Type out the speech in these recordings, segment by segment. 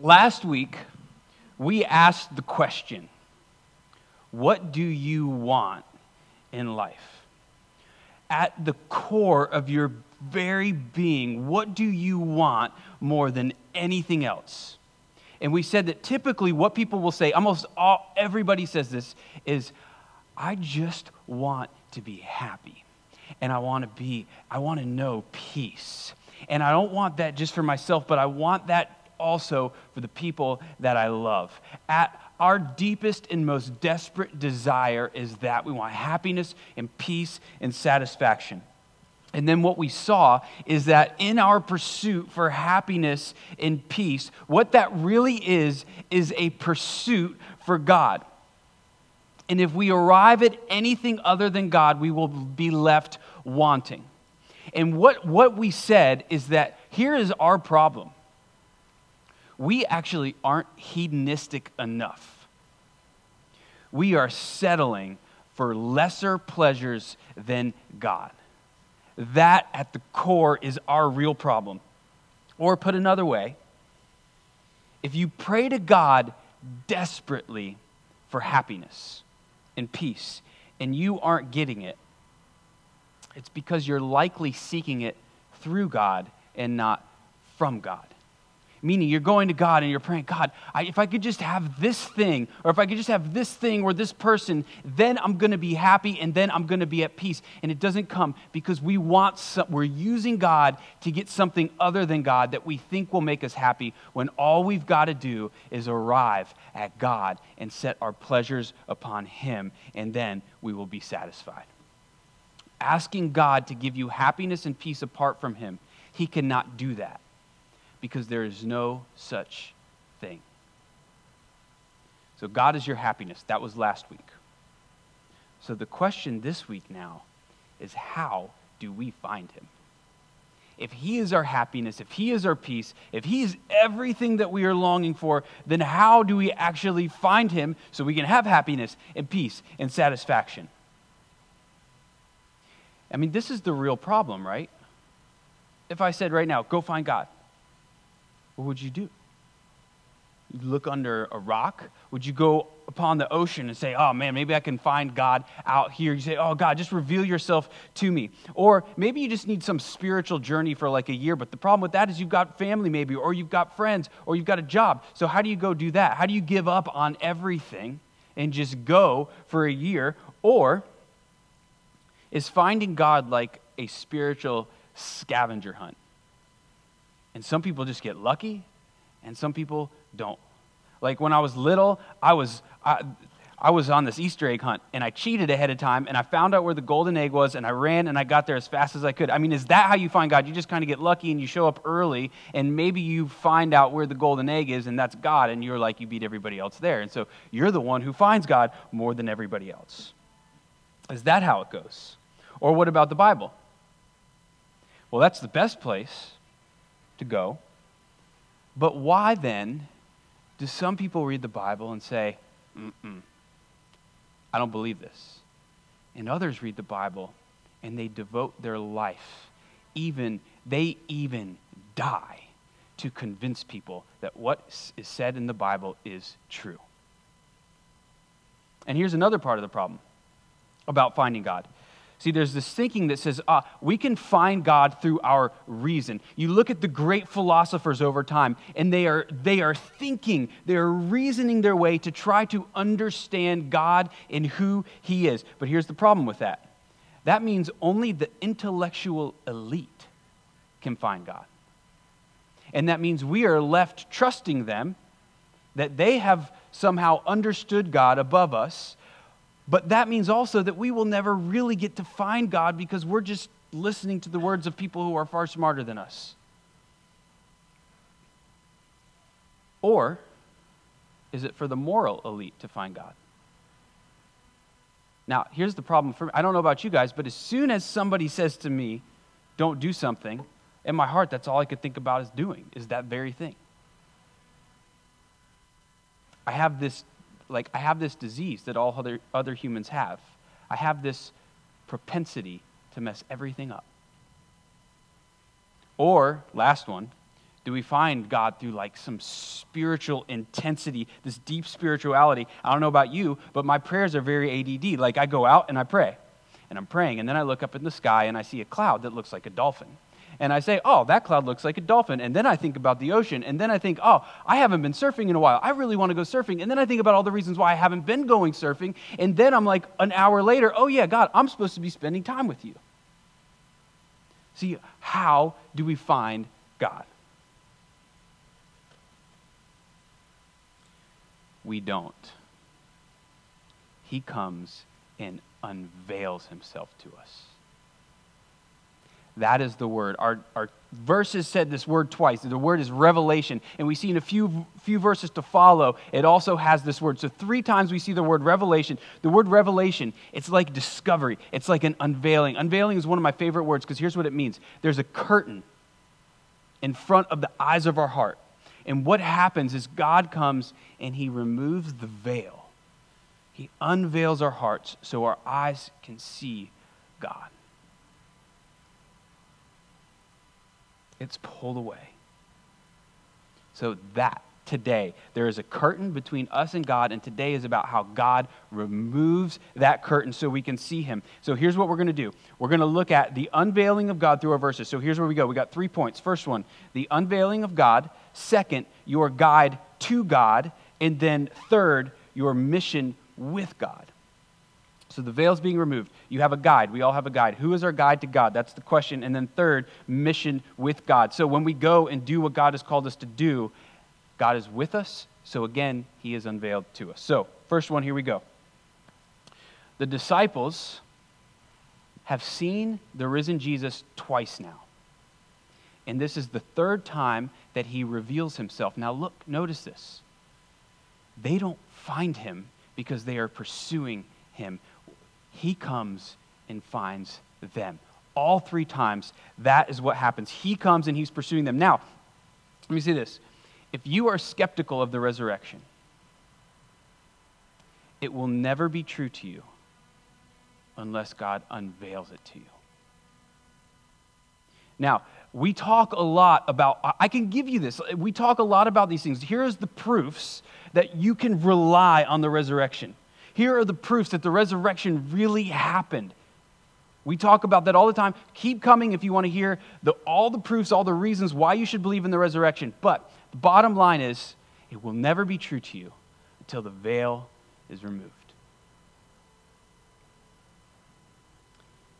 Last week, we asked the question What do you want in life? At the core of your very being, what do you want more than anything else? And we said that typically what people will say, almost all, everybody says this, is, I just want to be happy. And I want to be, I want to know peace. And I don't want that just for myself, but I want that also for the people that I love. At our deepest and most desperate desire is that we want happiness and peace and satisfaction. And then what we saw is that in our pursuit for happiness and peace, what that really is, is a pursuit for God. And if we arrive at anything other than God, we will be left wanting. And what, what we said is that here is our problem we actually aren't hedonistic enough. We are settling for lesser pleasures than God. That at the core is our real problem. Or put another way, if you pray to God desperately for happiness and peace and you aren't getting it, it's because you're likely seeking it through God and not from God. Meaning, you're going to God and you're praying, God, I, if I could just have this thing, or if I could just have this thing or this person, then I'm going to be happy and then I'm going to be at peace. And it doesn't come because we want, some, we're using God to get something other than God that we think will make us happy when all we've got to do is arrive at God and set our pleasures upon Him, and then we will be satisfied. Asking God to give you happiness and peace apart from Him, He cannot do that because there is no such thing. So, God is your happiness. That was last week. So, the question this week now is how do we find Him? If He is our happiness, if He is our peace, if He is everything that we are longing for, then how do we actually find Him so we can have happiness and peace and satisfaction? I mean, this is the real problem, right? If I said right now, go find God, what would you do? You look under a rock? Would you go upon the ocean and say, oh man, maybe I can find God out here? You say, oh God, just reveal yourself to me. Or maybe you just need some spiritual journey for like a year, but the problem with that is you've got family maybe, or you've got friends, or you've got a job. So how do you go do that? How do you give up on everything and just go for a year? Or is finding God like a spiritual scavenger hunt? And some people just get lucky, and some people don't. Like when I was little, I was. I, I was on this Easter egg hunt and I cheated ahead of time and I found out where the golden egg was and I ran and I got there as fast as I could. I mean, is that how you find God? You just kind of get lucky and you show up early and maybe you find out where the golden egg is and that's God and you're like, you beat everybody else there. And so you're the one who finds God more than everybody else. Is that how it goes? Or what about the Bible? Well, that's the best place to go. But why then do some people read the Bible and say, Mm-mm, I don't believe this? And others read the Bible and they devote their life, even, they even die to convince people that what is said in the Bible is true. And here's another part of the problem about finding God See, there's this thinking that says, ah, we can find God through our reason. You look at the great philosophers over time, and they are, they are thinking, they are reasoning their way to try to understand God and who He is. But here's the problem with that that means only the intellectual elite can find God. And that means we are left trusting them that they have somehow understood God above us but that means also that we will never really get to find God because we're just listening to the words of people who are far smarter than us. Or is it for the moral elite to find God? Now, here's the problem for me. I don't know about you guys, but as soon as somebody says to me, don't do something, in my heart, that's all I could think about is doing, is that very thing. I have this like I have this disease that all other, other humans have. I have this propensity to mess everything up. Or, last one, Do we find God through like some spiritual intensity, this deep spirituality? I don't know about you, but my prayers are very ADD. Like I go out and I pray, and I'm praying, and then I look up in the sky and I see a cloud that looks like a dolphin. And I say, oh, that cloud looks like a dolphin. And then I think about the ocean. And then I think, oh, I haven't been surfing in a while. I really want to go surfing. And then I think about all the reasons why I haven't been going surfing. And then I'm like, an hour later, oh, yeah, God, I'm supposed to be spending time with you. See, how do we find God? we don't. He comes and unveils himself to us. That is the word. Our, our verses said this word twice. The word is revelation. And we see in a few, few verses to follow, it also has this word. So, three times we see the word revelation. The word revelation, it's like discovery, it's like an unveiling. Unveiling is one of my favorite words because here's what it means there's a curtain in front of the eyes of our heart. And what happens is God comes and he removes the veil. He unveils our hearts so our eyes can see God. It's pulled away. So that today. There is a curtain between us and God, and today is about how God removes that curtain so we can see Him. So here's what we're going to do we're going to look at the unveiling of God through our verses. So here's where we go. We got three points. First one, the unveiling of God. Second, your guide to God. And then third, your mission with God. So the veil's being removed. You have a guide. We all have a guide. Who is our guide to God? That's the question. And then third, mission with God. So when we go and do what God has called us to do, God is with us, so again, he is unveiled to us. So, first one, here we go. The disciples have seen the risen Jesus twice now. And this is the third time that he reveals himself. Now, look, notice this. They don't find him because they are pursuing him. He comes and finds them. All three times, that is what happens. He comes and he's pursuing them. Now, let me see this if you are skeptical of the resurrection, it will never be true to you unless God unveils it to you. Now, we talk a lot about, I can give you this. We talk a lot about these things. Here's the proofs that you can rely on the resurrection. Here are the proofs that the resurrection really happened. We talk about that all the time. Keep coming if you want to hear the, all the proofs, all the reasons why you should believe in the resurrection. But the bottom line is, it will never be true to you until the veil is removed.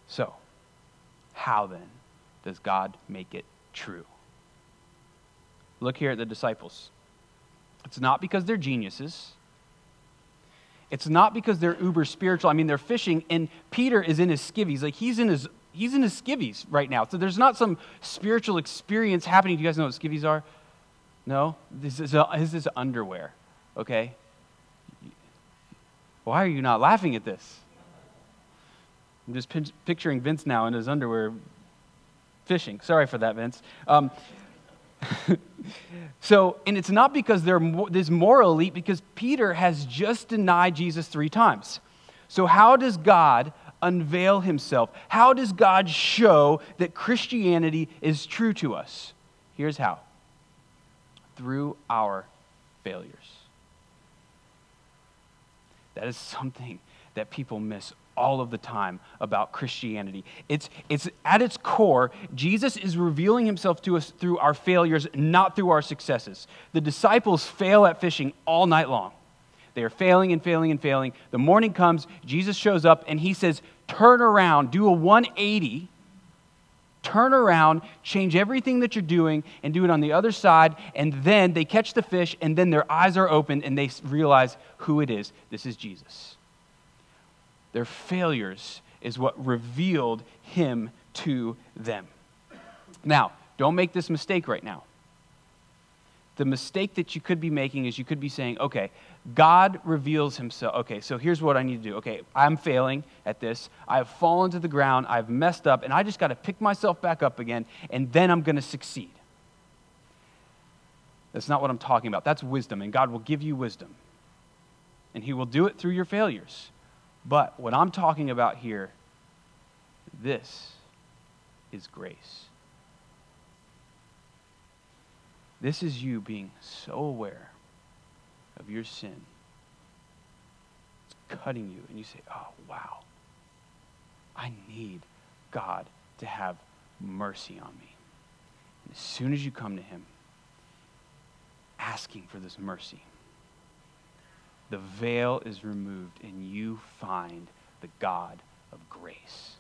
So, how then does God make it true? Look here at the disciples. It's not because they're geniuses. It's not because they're uber spiritual. I mean, they're fishing, and Peter is in his skivvies. Like, he's in his, he's in his skivvies right now. So there's not some spiritual experience happening. Do you guys know what skivvies are? No? This is, a, this is underwear, okay? Why are you not laughing at this? I'm just picturing Vince now in his underwear fishing. Sorry for that, Vince. Um, so, and it's not because they're this moral elite, because Peter has just denied Jesus three times. So, how does God unveil himself? How does God show that Christianity is true to us? Here's how through our failures. That is something that people miss all of the time about Christianity. It's, it's at its core, Jesus is revealing himself to us through our failures, not through our successes. The disciples fail at fishing all night long. They are failing and failing and failing. The morning comes, Jesus shows up, and he says, Turn around, do a 180 turn around, change everything that you're doing, and do it on the other side. And then they catch the fish, and then their eyes are open, and they realize who it is. This is Jesus. Their failures is what revealed him to them. Now, don't make this mistake right now. The mistake that you could be making is you could be saying, okay, God reveals himself. Okay, so here's what I need to do. Okay, I'm failing at this. I've fallen to the ground. I've messed up, and I just got to pick myself back up again, and then I'm going to succeed. That's not what I'm talking about. That's wisdom, and God will give you wisdom. And He will do it through your failures. But what I'm talking about here, this is grace. This is you being so aware of your sin. It's cutting you, and you say, Oh, wow. I need God to have mercy on me. And as soon as you come to Him, asking for this mercy, the veil is removed, and you find the God of grace.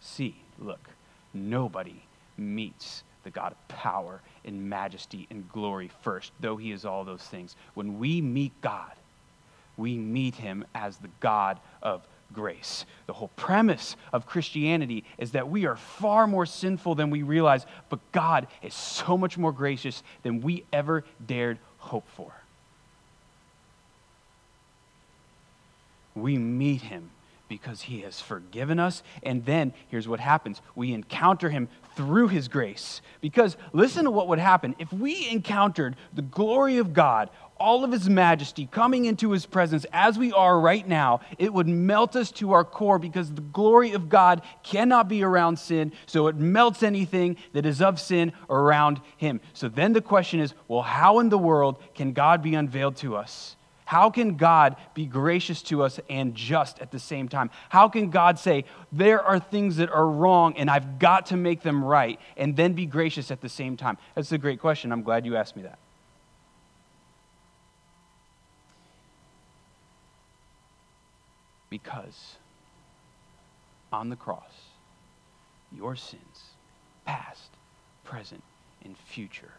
See, look, nobody meets the God of power and majesty and glory first, though he is all those things. When we meet God, we meet him as the God of grace. The whole premise of Christianity is that we are far more sinful than we realize, but God is so much more gracious than we ever dared hope for. We meet him because he has forgiven us. And then here's what happens we encounter him through his grace. Because listen to what would happen if we encountered the glory of God, all of his majesty coming into his presence as we are right now, it would melt us to our core because the glory of God cannot be around sin. So it melts anything that is of sin around him. So then the question is well, how in the world can God be unveiled to us? How can God be gracious to us and just at the same time? How can God say, there are things that are wrong and I've got to make them right, and then be gracious at the same time? That's a great question. I'm glad you asked me that. Because on the cross, your sins, past, present, and future,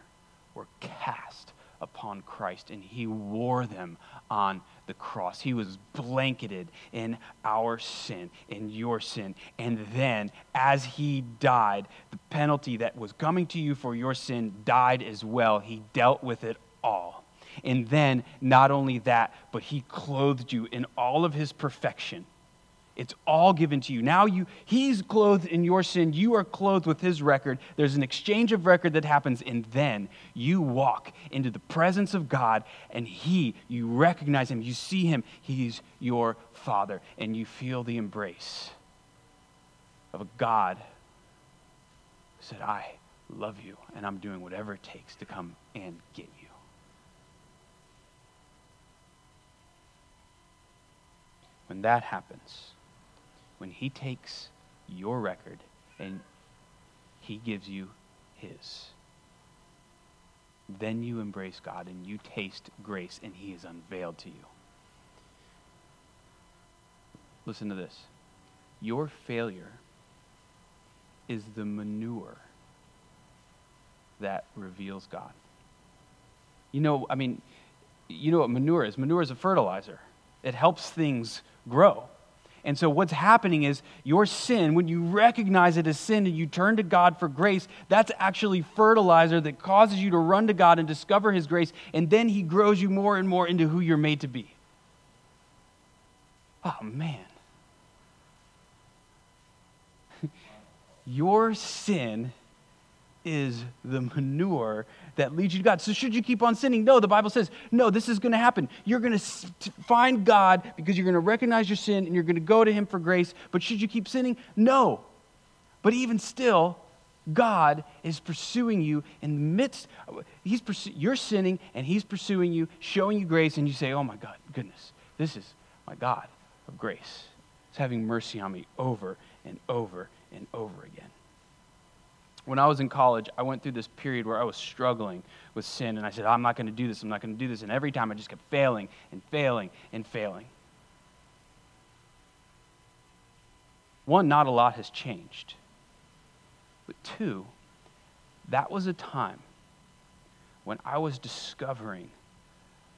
were cast upon Christ, and he wore them on the cross. He was blanketed in our sin, in your sin. And then, as he died, the penalty that was coming to you for your sin died as well. He dealt with it all. And then, not only that, but he clothed you in all of his perfection it's all given to you. Now you he's clothed in your sin, you are clothed with his record. There's an exchange of record that happens and then you walk into the presence of God and he you recognize him, you see him, he's your father and you feel the embrace of a God who said, "I love you and I'm doing whatever it takes to come and get you." When that happens, when He takes your record and He gives you His. Then you embrace God and you taste grace and He is unveiled to you. Listen to this. Your failure is the manure that reveals God. You know, I mean, you know what manure is? Manure is a fertilizer, it helps things grow. And so, what's happening is your sin, when you recognize it as sin and you turn to God for grace, that's actually fertilizer that causes you to run to God and discover His grace. And then He grows you more and more into who you're made to be. Oh, man. your sin is the manure that leads you to God. So, should you keep on sinning? No, the Bible says, no, this is going to happen. You're going to find God because you're going to recognize your sin and you're going to go to Him for grace. But should you keep sinning? No. But even still, God is pursuing you in the midst. He's pursu- you're sinning and He's pursuing you, showing you grace, and you say, "Oh my God, goodness, this is my God of grace. He's having mercy on me over and over and over again." When I was in college, I went through this period where I was struggling with sin, and I said, I'm not going to do this, I'm not going to do this. And every time I just kept failing and failing and failing. One, not a lot has changed. But two, that was a time when I was discovering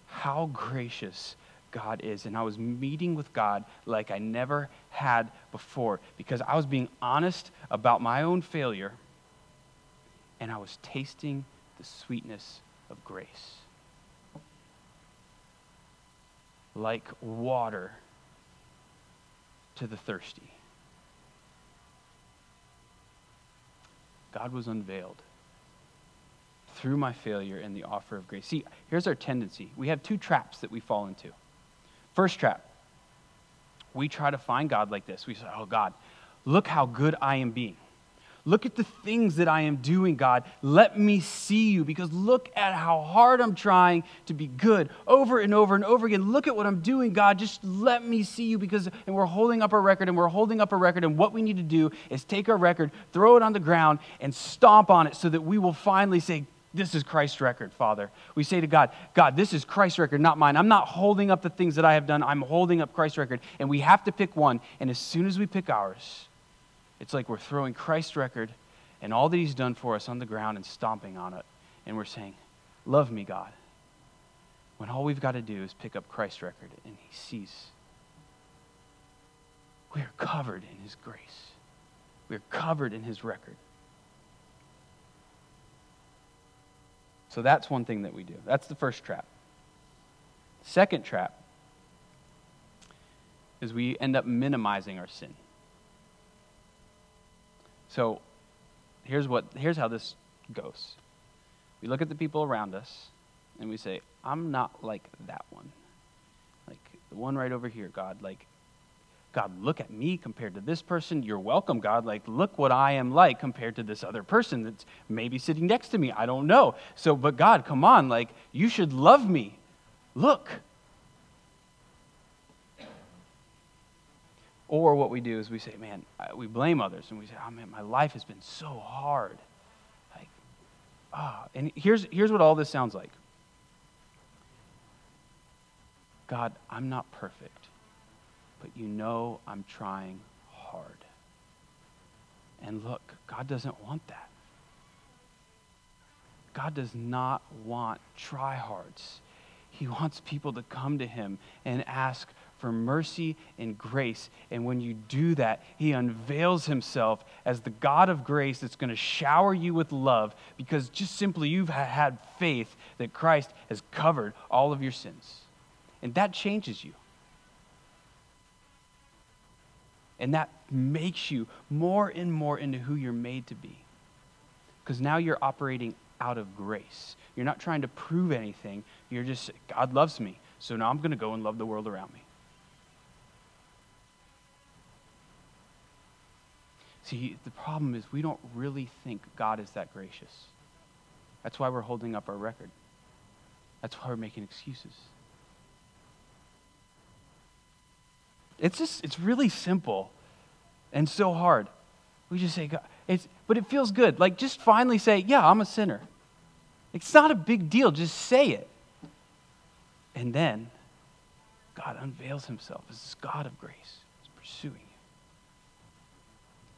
how gracious God is. And I was meeting with God like I never had before because I was being honest about my own failure and I was tasting the sweetness of grace. Like water to the thirsty. God was unveiled through my failure and the offer of grace. See, here's our tendency we have two traps that we fall into. First trap, we try to find God like this. We say, Oh, God, look how good I am being. Look at the things that I am doing, God. Let me see you because look at how hard I'm trying to be good over and over and over again. Look at what I'm doing, God. Just let me see you because, and we're holding up our record and we're holding up a record. And what we need to do is take our record, throw it on the ground, and stomp on it so that we will finally say, this is Christ's record, Father. We say to God, God, this is Christ's record, not mine. I'm not holding up the things that I have done. I'm holding up Christ's record. And we have to pick one. And as soon as we pick ours, it's like we're throwing Christ's record and all that He's done for us on the ground and stomping on it. And we're saying, Love me, God. When all we've got to do is pick up Christ's record and He sees. We are covered in His grace, we are covered in His record. So that's one thing that we do. That's the first trap. Second trap is we end up minimizing our sin. So here's what here's how this goes. We look at the people around us and we say, I'm not like that one. Like the one right over here, God, like God, look at me compared to this person. You're welcome, God. Like, look what I am like compared to this other person that's maybe sitting next to me. I don't know. So, but God, come on. Like, you should love me. Look. Or what we do is we say, man, we blame others and we say, oh man, my life has been so hard. Like, ah. Oh. And here's, here's what all this sounds like God, I'm not perfect but you know I'm trying hard. And look, God doesn't want that. God does not want tryhards. He wants people to come to Him and ask for mercy and grace. And when you do that, He unveils Himself as the God of grace that's going to shower you with love because just simply you've had faith that Christ has covered all of your sins. And that changes you. And that makes you more and more into who you're made to be. Because now you're operating out of grace. You're not trying to prove anything. You're just, God loves me. So now I'm going to go and love the world around me. See, the problem is we don't really think God is that gracious. That's why we're holding up our record. That's why we're making excuses. It's just, it's really simple and so hard. We just say, God, it's, but it feels good. Like, just finally say, yeah, I'm a sinner. It's not a big deal. Just say it. And then God unveils himself as this God of grace. He's pursuing.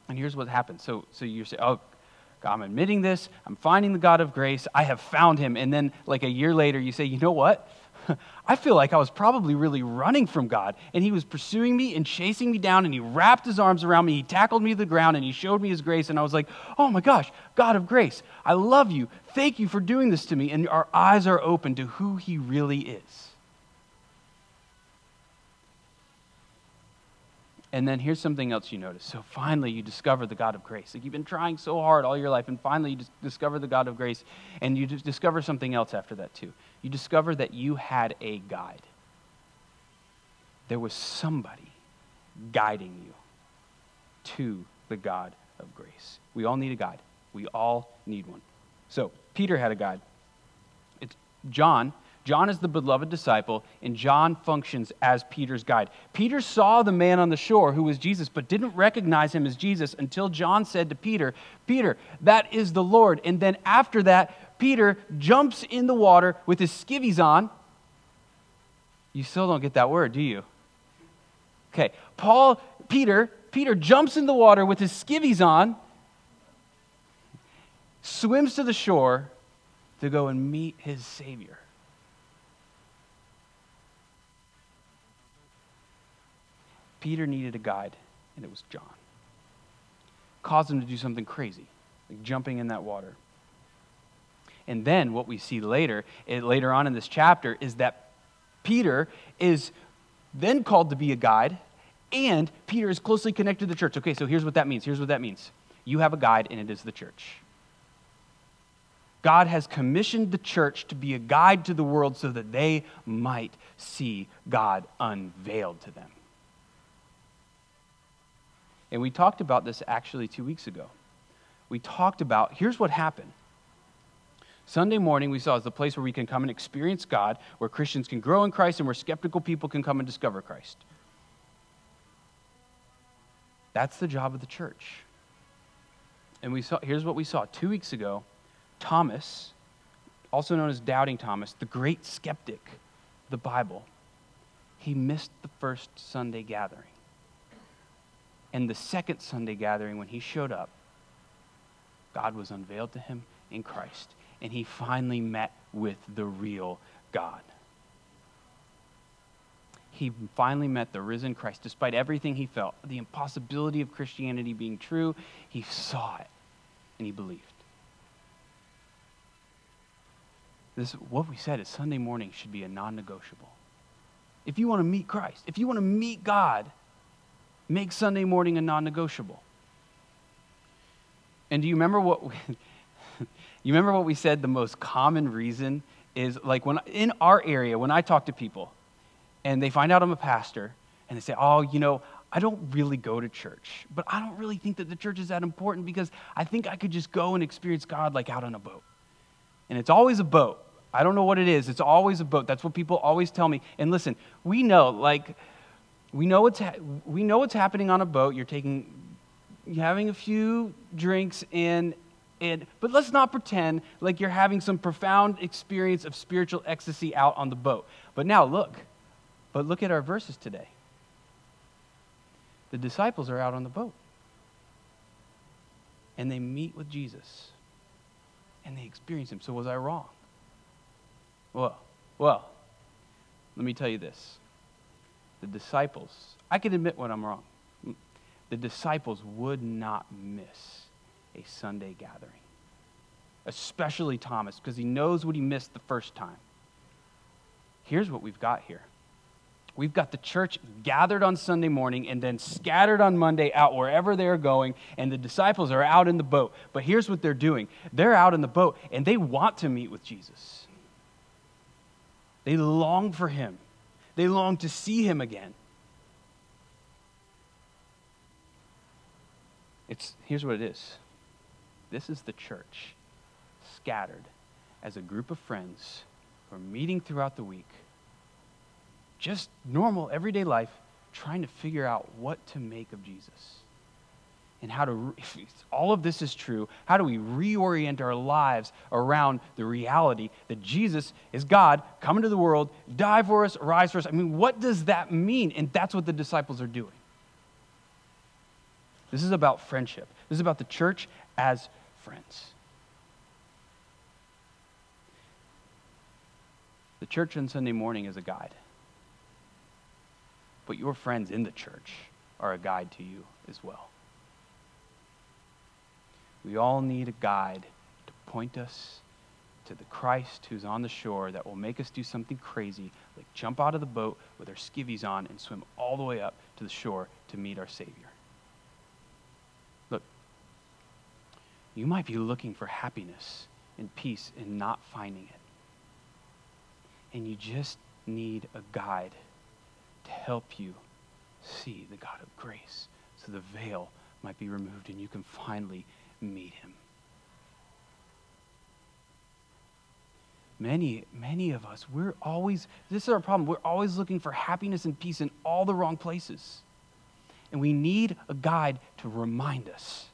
And here's what happens. So, so you say, oh, God, I'm admitting this. I'm finding the God of grace. I have found him. And then, like a year later, you say, you know what? I feel like I was probably really running from God, and He was pursuing me and chasing me down, and He wrapped His arms around me. He tackled me to the ground, and He showed me His grace. And I was like, oh my gosh, God of grace, I love you. Thank you for doing this to me. And our eyes are open to who He really is. And then here's something else you notice. So finally, you discover the God of grace. Like you've been trying so hard all your life, and finally, you discover the God of grace, and you discover something else after that, too. You discover that you had a guide. There was somebody guiding you to the God of grace. We all need a guide. We all need one. So, Peter had a guide. It's John John is the beloved disciple, and John functions as Peter's guide. Peter saw the man on the shore who was Jesus, but didn't recognize him as Jesus until John said to Peter, Peter, that is the Lord. And then after that, Peter jumps in the water with his skivvies on. You still don't get that word, do you? Okay, Paul, Peter, Peter jumps in the water with his skivvies on, swims to the shore to go and meet his Savior. Peter needed a guide, and it was John. Caused him to do something crazy, like jumping in that water. And then what we see later, eh, later on in this chapter, is that Peter is then called to be a guide, and Peter is closely connected to the church. Okay, so here's what that means. Here's what that means. You have a guide, and it is the church. God has commissioned the church to be a guide to the world so that they might see God unveiled to them. And we talked about this actually two weeks ago we talked about here's what happened. Sunday morning, we saw is the place where we can come and experience God, where Christians can grow in Christ, and where skeptical people can come and discover Christ. That's the job of the church. And we saw, here's what we saw. Two weeks ago, Thomas, also known as Doubting Thomas, the great skeptic the Bible, he missed the first Sunday gathering. And the second Sunday gathering, when he showed up, God was unveiled to him in Christ, and he finally met with the real God. He finally met the risen Christ. Despite everything he felt, the impossibility of Christianity being true, he saw it and he believed. This, what we said is Sunday morning should be a non negotiable. If you want to meet Christ, if you want to meet God, make Sunday morning a non negotiable. And do you remember what we, you remember what we said the most common reason is like when in our area when I talk to people and they find out I'm a pastor and they say, "Oh, you know, I don't really go to church, but I don't really think that the church is that important because I think I could just go and experience God like out on a boat." And it's always a boat. I don't know what it is. It's always a boat. That's what people always tell me. And listen, we know like we know what's ha- we know what's happening on a boat. You're taking you're having a few drinks and and but let's not pretend like you're having some profound experience of spiritual ecstasy out on the boat. But now look. But look at our verses today. The disciples are out on the boat. And they meet with Jesus. And they experience him. So was I wrong? Well, well, let me tell you this. The disciples, I can admit when I'm wrong the disciples would not miss a Sunday gathering, especially Thomas, because he knows what he missed the first time. Here's what we've got here we've got the church gathered on Sunday morning and then scattered on Monday out wherever they're going, and the disciples are out in the boat. But here's what they're doing they're out in the boat and they want to meet with Jesus. They long for him, they long to see him again. It's, here's what it is this is the church scattered as a group of friends who are meeting throughout the week, just normal, everyday life, trying to figure out what to make of Jesus. And how to, if all of this is true, how do we reorient our lives around the reality that Jesus is God, come into the world, die for us, rise for us? I mean, what does that mean? And that's what the disciples are doing. This is about friendship. This is about the church as friends. The church on Sunday morning is a guide. But your friends in the church are a guide to you as well. We all need a guide to point us to the Christ who's on the shore that will make us do something crazy, like jump out of the boat with our skivvies on and swim all the way up to the shore to meet our Savior. Look, you might be looking for happiness and peace and not finding it. And you just need a guide to help you see the God of grace so the veil might be removed and you can finally meet him. Many, many of us, we're always, this is our problem. We're always looking for happiness and peace in all the wrong places. And we need a guide to remind us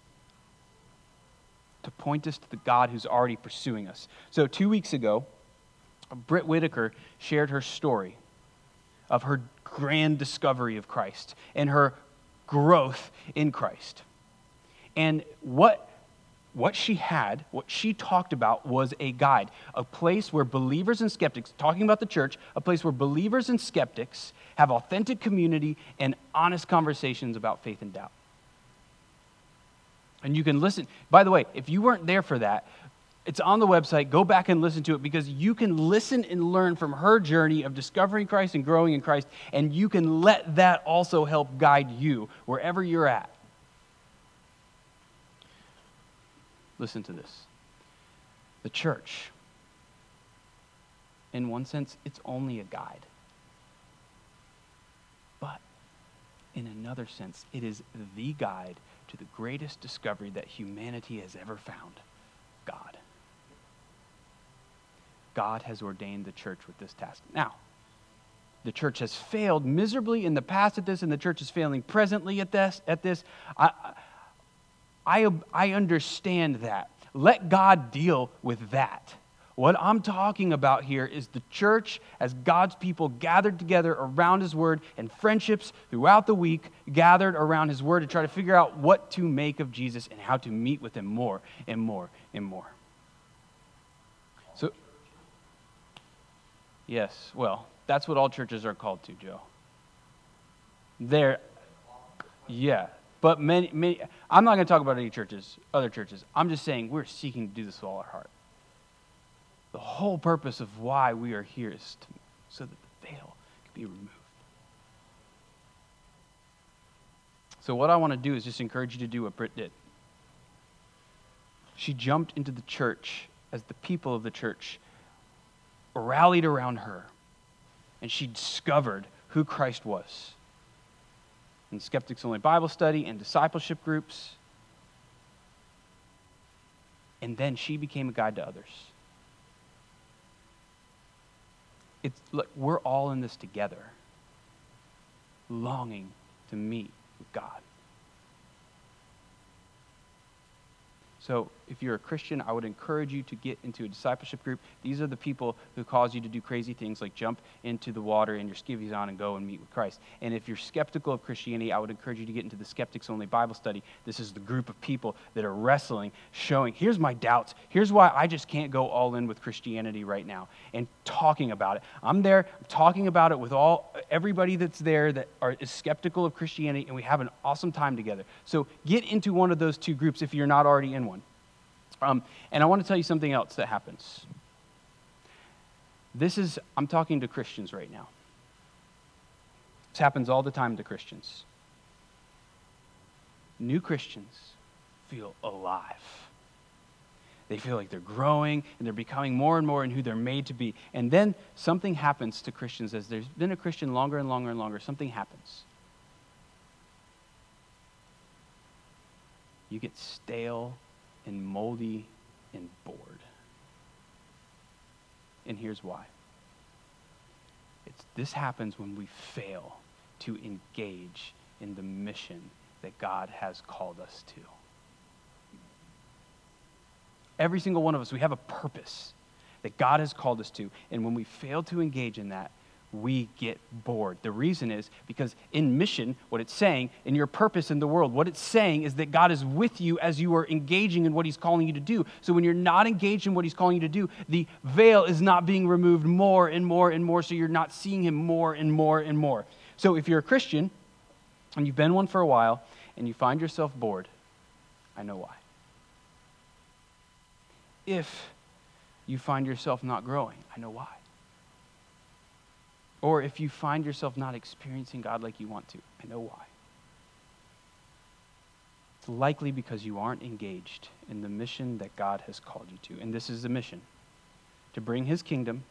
to point us to the God who's already pursuing us. So, two weeks ago, Britt Whitaker shared her story of her grand discovery of Christ and her growth in Christ. And what, what she had, what she talked about, was a guide, a place where believers and skeptics, talking about the church, a place where believers and skeptics have authentic community and honest conversations about faith and doubt. And you can listen. By the way, if you weren't there for that, it's on the website. Go back and listen to it because you can listen and learn from her journey of discovering Christ and growing in Christ, and you can let that also help guide you wherever you're at. Listen to this. The church, in one sense, it's only a guide. But in another sense, it is the guide to the greatest discovery that humanity has ever found God. God has ordained the church with this task. Now, the church has failed miserably in the past at this, and the church is failing presently at this. At this, I, I, I understand that. Let God deal with that. What I'm talking about here is the church as God's people gathered together around His Word and friendships throughout the week gathered around His Word to try to figure out what to make of Jesus and how to meet with Him more and more and more. So, yes, well, that's what all churches are called to, Joe. There, yeah, but many, many I'm not going to talk about any churches, other churches. I'm just saying we're seeking to do this with all our heart. The whole purpose of why we are here is to, so that the veil can be removed. So, what I want to do is just encourage you to do what Britt did. She jumped into the church as the people of the church rallied around her, and she discovered who Christ was. In Skeptics Only Bible Study and discipleship groups. And then she became a guide to others. It's, look, we're all in this together, longing to meet with God. So, if you're a Christian, I would encourage you to get into a discipleship group. These are the people who cause you to do crazy things like jump into the water and your skivvies on and go and meet with Christ. And if you're skeptical of Christianity, I would encourage you to get into the Skeptics Only Bible Study. This is the group of people that are wrestling, showing, here's my doubts. Here's why I just can't go all in with Christianity right now, and talking about it. I'm there I'm talking about it with all everybody that's there that are, is skeptical of Christianity, and we have an awesome time together. So get into one of those two groups if you're not already in one. Um, and I want to tell you something else that happens. This is, I'm talking to Christians right now. This happens all the time to Christians. New Christians feel alive. They feel like they're growing and they're becoming more and more in who they're made to be. And then something happens to Christians as there's been a Christian longer and longer and longer. Something happens. You get stale and moldy and bored. And here's why. It's, this happens when we fail to engage in the mission that God has called us to. Every single one of us, we have a purpose that God has called us to. And when we fail to engage in that, we get bored. The reason is because in mission, what it's saying, in your purpose in the world, what it's saying is that God is with you as you are engaging in what He's calling you to do. So when you're not engaged in what He's calling you to do, the veil is not being removed more and more and more, so you're not seeing Him more and more and more. So if you're a Christian and you've been one for a while and you find yourself bored, I know why. If you find yourself not growing, I know why. Or if you find yourself not experiencing God like you want to, I know why. It's likely because you aren't engaged in the mission that God has called you to. And this is the mission to bring his kingdom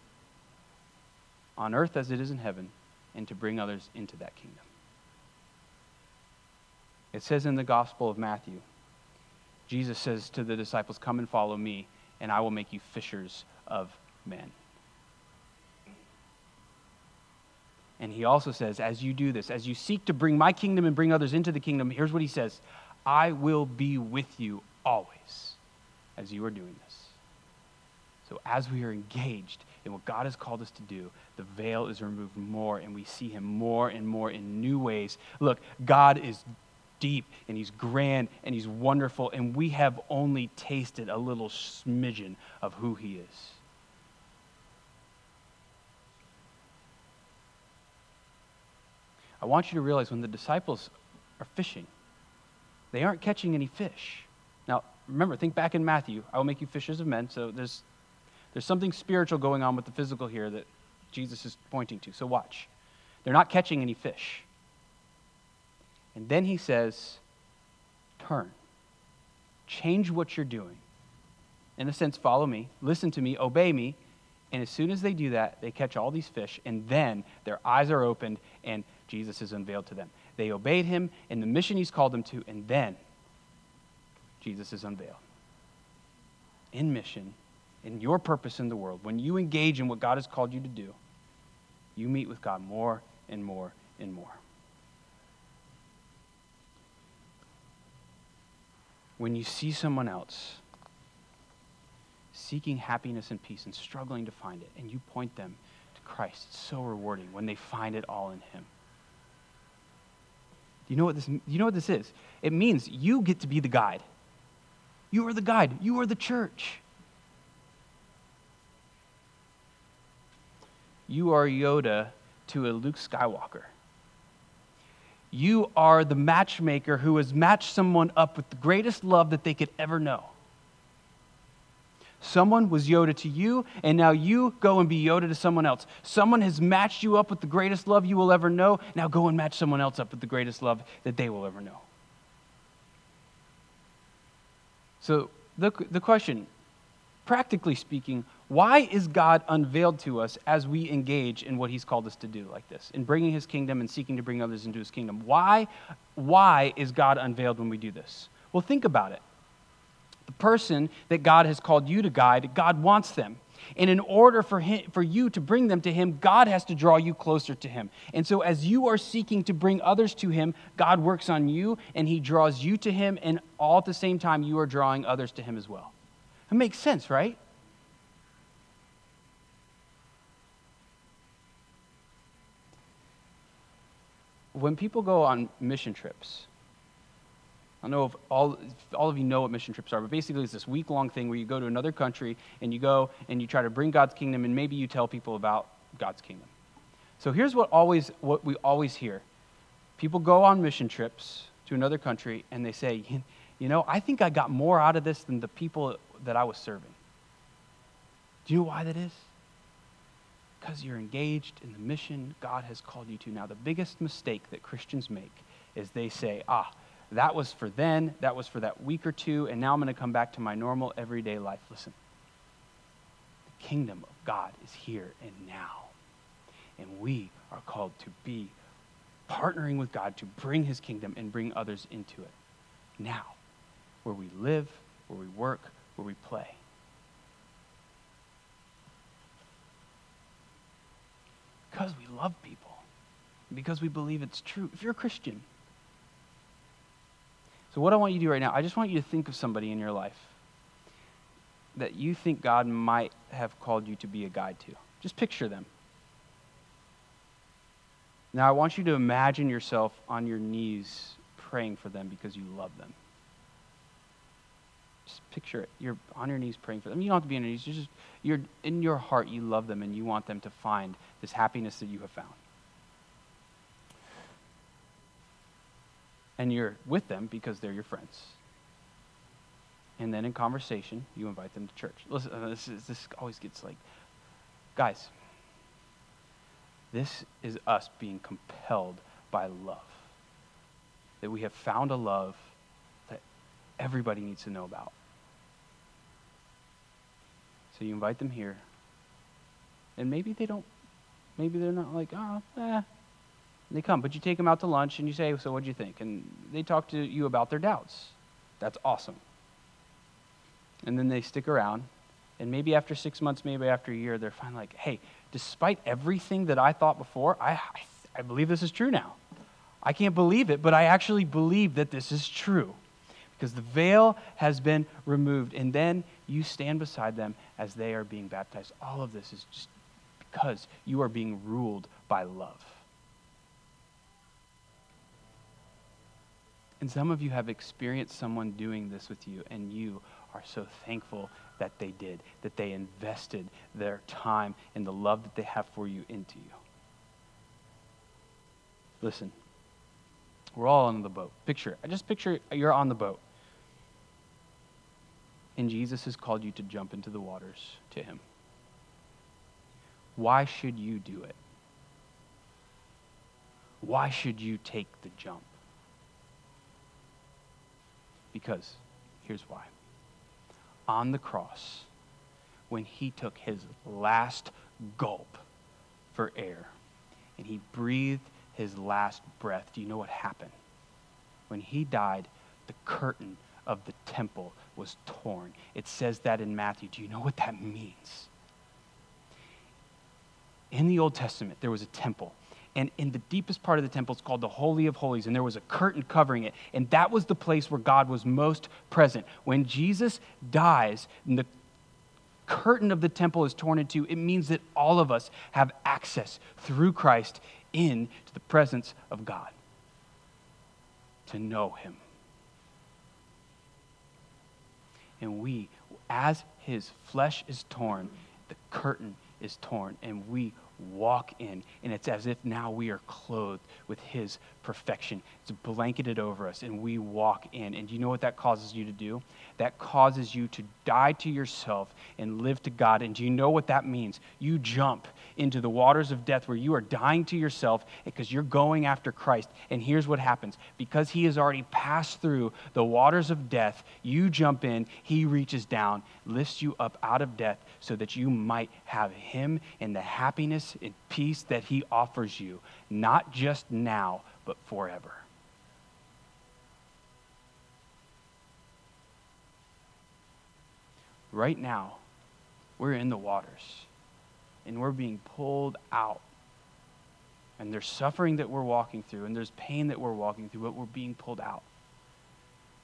on earth as it is in heaven and to bring others into that kingdom. It says in the Gospel of Matthew, Jesus says to the disciples, Come and follow me, and I will make you fishers of men. And he also says, as you do this, as you seek to bring my kingdom and bring others into the kingdom, here's what he says I will be with you always as you are doing this. So, as we are engaged in what God has called us to do, the veil is removed more and we see him more and more in new ways. Look, God is deep and he's grand and he's wonderful, and we have only tasted a little smidgen of who he is. I want you to realize when the disciples are fishing, they aren't catching any fish. Now, remember, think back in Matthew. I will make you fishers of men. So there's, there's something spiritual going on with the physical here that Jesus is pointing to. So watch. They're not catching any fish. And then he says, Turn. Change what you're doing. In a sense, follow me, listen to me, obey me. And as soon as they do that, they catch all these fish, and then their eyes are opened, and Jesus is unveiled to them. They obeyed him in the mission he's called them to, and then Jesus is unveiled. In mission, in your purpose in the world, when you engage in what God has called you to do, you meet with God more and more and more. When you see someone else seeking happiness and peace and struggling to find it, and you point them to Christ, it's so rewarding when they find it all in Him. You know what this, you know what this is? It means you get to be the guide. You are the guide. You are the church. You are Yoda to a Luke Skywalker. You are the matchmaker who has matched someone up with the greatest love that they could ever know. Someone was Yoda to you, and now you go and be Yoda to someone else. Someone has matched you up with the greatest love you will ever know. Now go and match someone else up with the greatest love that they will ever know. So, the, the question, practically speaking, why is God unveiled to us as we engage in what He's called us to do, like this, in bringing His kingdom and seeking to bring others into His kingdom? Why, why is God unveiled when we do this? Well, think about it the person that God has called you to guide, God wants them. And in order for, him, for you to bring them to Him, God has to draw you closer to Him. And so, as you are seeking to bring others to Him, God works on you and He draws you to Him, and all at the same time, you are drawing others to Him as well. It makes sense, right? When people go on mission trips, I don't know if all, if all of you know what mission trips are, but basically it's this week long thing where you go to another country and you go and you try to bring God's kingdom and maybe you tell people about God's kingdom. So here's what, always, what we always hear people go on mission trips to another country and they say, You know, I think I got more out of this than the people that I was serving. Do you know why that is? Because you're engaged in the mission God has called you to. Now, the biggest mistake that Christians make is they say, Ah, that was for then, that was for that week or two, and now I'm going to come back to my normal everyday life. Listen, the kingdom of God is here and now. And we are called to be partnering with God to bring his kingdom and bring others into it. Now, where we live, where we work, where we play. Because we love people, because we believe it's true. If you're a Christian, so, what I want you to do right now, I just want you to think of somebody in your life that you think God might have called you to be a guide to. Just picture them. Now, I want you to imagine yourself on your knees praying for them because you love them. Just picture it. You're on your knees praying for them. You don't have to be on your knees. You're just, you're, in your heart, you love them and you want them to find this happiness that you have found. And you're with them because they're your friends. And then in conversation, you invite them to church. Listen, uh, this, is, this always gets like, guys, this is us being compelled by love. That we have found a love that everybody needs to know about. So you invite them here. And maybe they don't, maybe they're not like, oh, eh, and they come, but you take them out to lunch and you say, So what'd you think? And they talk to you about their doubts. That's awesome. And then they stick around. And maybe after six months, maybe after a year, they're finally like, Hey, despite everything that I thought before, I, I, I believe this is true now. I can't believe it, but I actually believe that this is true because the veil has been removed. And then you stand beside them as they are being baptized. All of this is just because you are being ruled by love. And some of you have experienced someone doing this with you, and you are so thankful that they did, that they invested their time and the love that they have for you into you. Listen, we're all on the boat. Picture, I just picture you're on the boat. And Jesus has called you to jump into the waters to him. Why should you do it? Why should you take the jump? Because here's why. On the cross, when he took his last gulp for air and he breathed his last breath, do you know what happened? When he died, the curtain of the temple was torn. It says that in Matthew. Do you know what that means? In the Old Testament, there was a temple. And in the deepest part of the temple, it's called the Holy of Holies, and there was a curtain covering it. And that was the place where God was most present. When Jesus dies, and the curtain of the temple is torn in two, it means that all of us have access through Christ into the presence of God to know Him. And we, as His flesh is torn, the curtain is torn, and we walk in. And it's as if now we are clothed with His perfection. It's blanketed over us, and we walk in. And do you know what that causes you to do? That causes you to die to yourself and live to God. And do you know what that means? You jump into the waters of death where you are dying to yourself because you're going after Christ. And here's what happens because He has already passed through the waters of death, you jump in, He reaches down, lifts you up out of death so that you might have Him and the happiness and peace that He offers you, not just now, but forever. Right now, we're in the waters and we're being pulled out. And there's suffering that we're walking through, and there's pain that we're walking through, but we're being pulled out.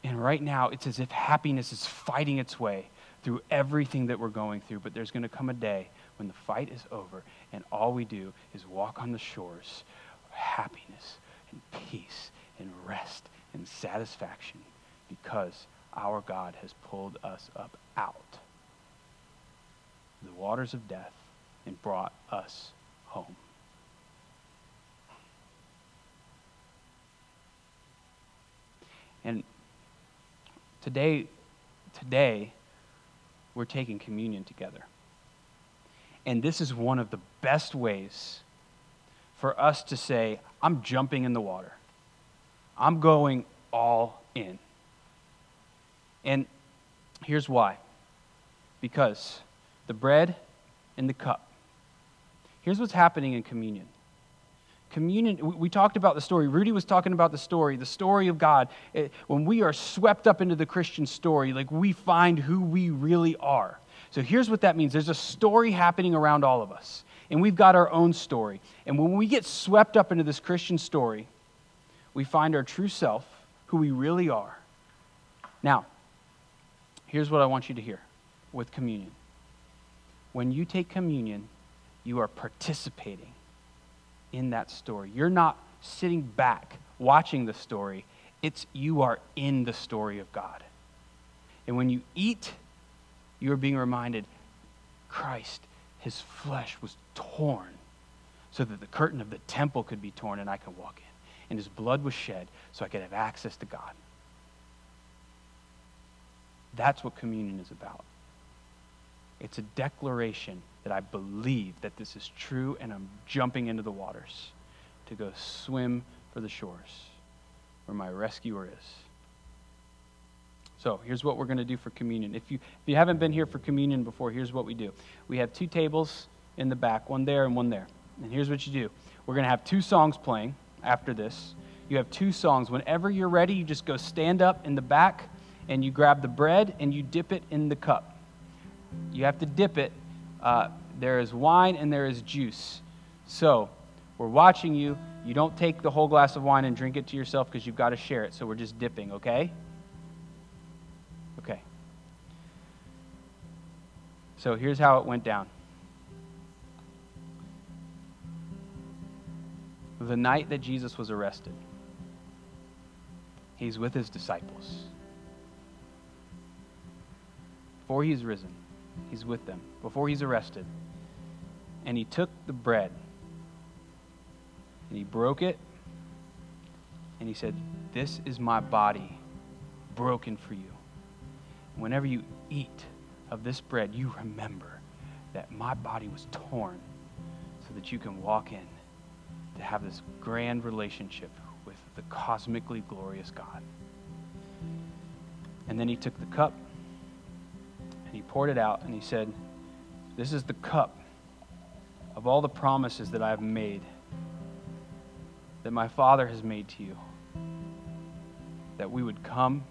And right now, it's as if happiness is fighting its way through everything that we're going through. But there's going to come a day when the fight is over, and all we do is walk on the shores of happiness and peace and rest and satisfaction because our God has pulled us up out the waters of death and brought us home. And today, today, we're taking communion together. And this is one of the best ways for us to say, I'm jumping in the water. I'm going all in. And here's why because the bread and the cup Here's what's happening in communion. Communion, we talked about the story. Rudy was talking about the story, the story of God. It, when we are swept up into the Christian story, like we find who we really are. So here's what that means there's a story happening around all of us, and we've got our own story. And when we get swept up into this Christian story, we find our true self, who we really are. Now, here's what I want you to hear with communion. When you take communion, you are participating in that story. You're not sitting back watching the story, it's you are in the story of God. And when you eat, you are being reminded Christ, his flesh was torn so that the curtain of the temple could be torn and I could walk in. And his blood was shed so I could have access to God. That's what communion is about. It's a declaration that I believe that this is true and I'm jumping into the waters to go swim for the shores where my rescuer is. So here's what we're going to do for communion. If you, if you haven't been here for communion before, here's what we do. We have two tables in the back, one there and one there. And here's what you do we're going to have two songs playing after this. You have two songs. Whenever you're ready, you just go stand up in the back and you grab the bread and you dip it in the cup. You have to dip it. Uh, there is wine and there is juice. So we're watching you. You don't take the whole glass of wine and drink it to yourself because you've got to share it. So we're just dipping, okay? Okay. So here's how it went down. The night that Jesus was arrested, he's with his disciples. Before he's risen, He's with them before he's arrested. And he took the bread and he broke it and he said, This is my body broken for you. Whenever you eat of this bread, you remember that my body was torn so that you can walk in to have this grand relationship with the cosmically glorious God. And then he took the cup and he poured it out and he said, This is the cup of all the promises that I have made, that my Father has made to you, that we would come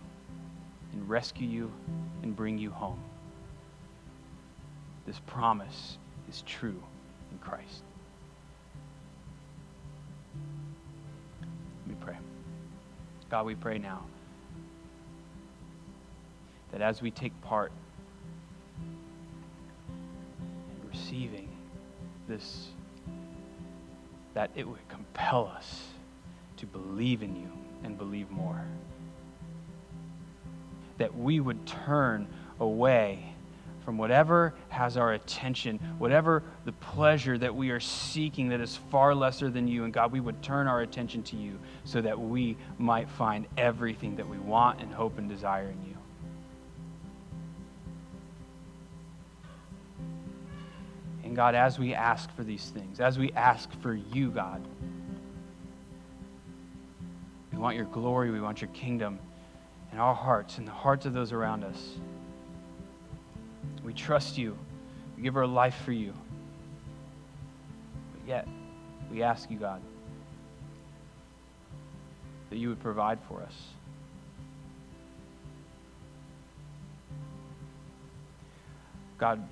and rescue you and bring you home. This promise is true in Christ. Let me pray. God, we pray now that as we take part in receiving this, that it would compel us to believe in you and believe more. That we would turn away from whatever has our attention, whatever the pleasure that we are seeking that is far lesser than you. And God, we would turn our attention to you so that we might find everything that we want and hope and desire in you. And God, as we ask for these things, as we ask for you, God, we want your glory, we want your kingdom in our hearts in the hearts of those around us. We trust you. We give our life for you. But yet, we ask you, God, that you would provide for us. God,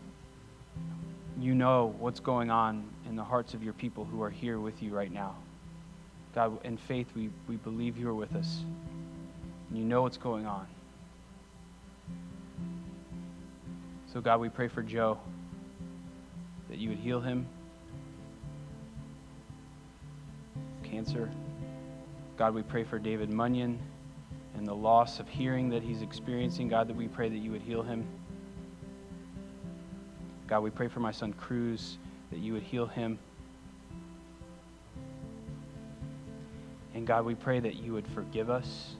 you know what's going on in the hearts of your people who are here with you right now. God, in faith, we, we believe you are with us. And you know what's going on. So, God, we pray for Joe that you would heal him. Cancer. God, we pray for David Munyon and the loss of hearing that he's experiencing. God, that we pray that you would heal him. God, we pray for my son Cruz that you would heal him. And God, we pray that you would forgive us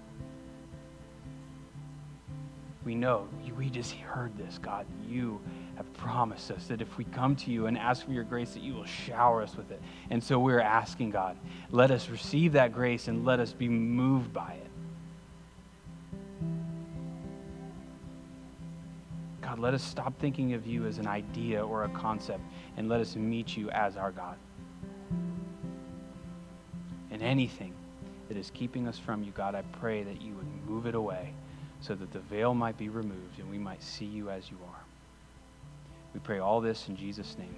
we know, we just heard this, God. You have promised us that if we come to you and ask for your grace, that you will shower us with it. And so we're asking, God, let us receive that grace and let us be moved by it. God, let us stop thinking of you as an idea or a concept and let us meet you as our God. And anything that is keeping us from you, God, I pray that you would move it away so that the veil might be removed and we might see you as you are. We pray all this in Jesus' name.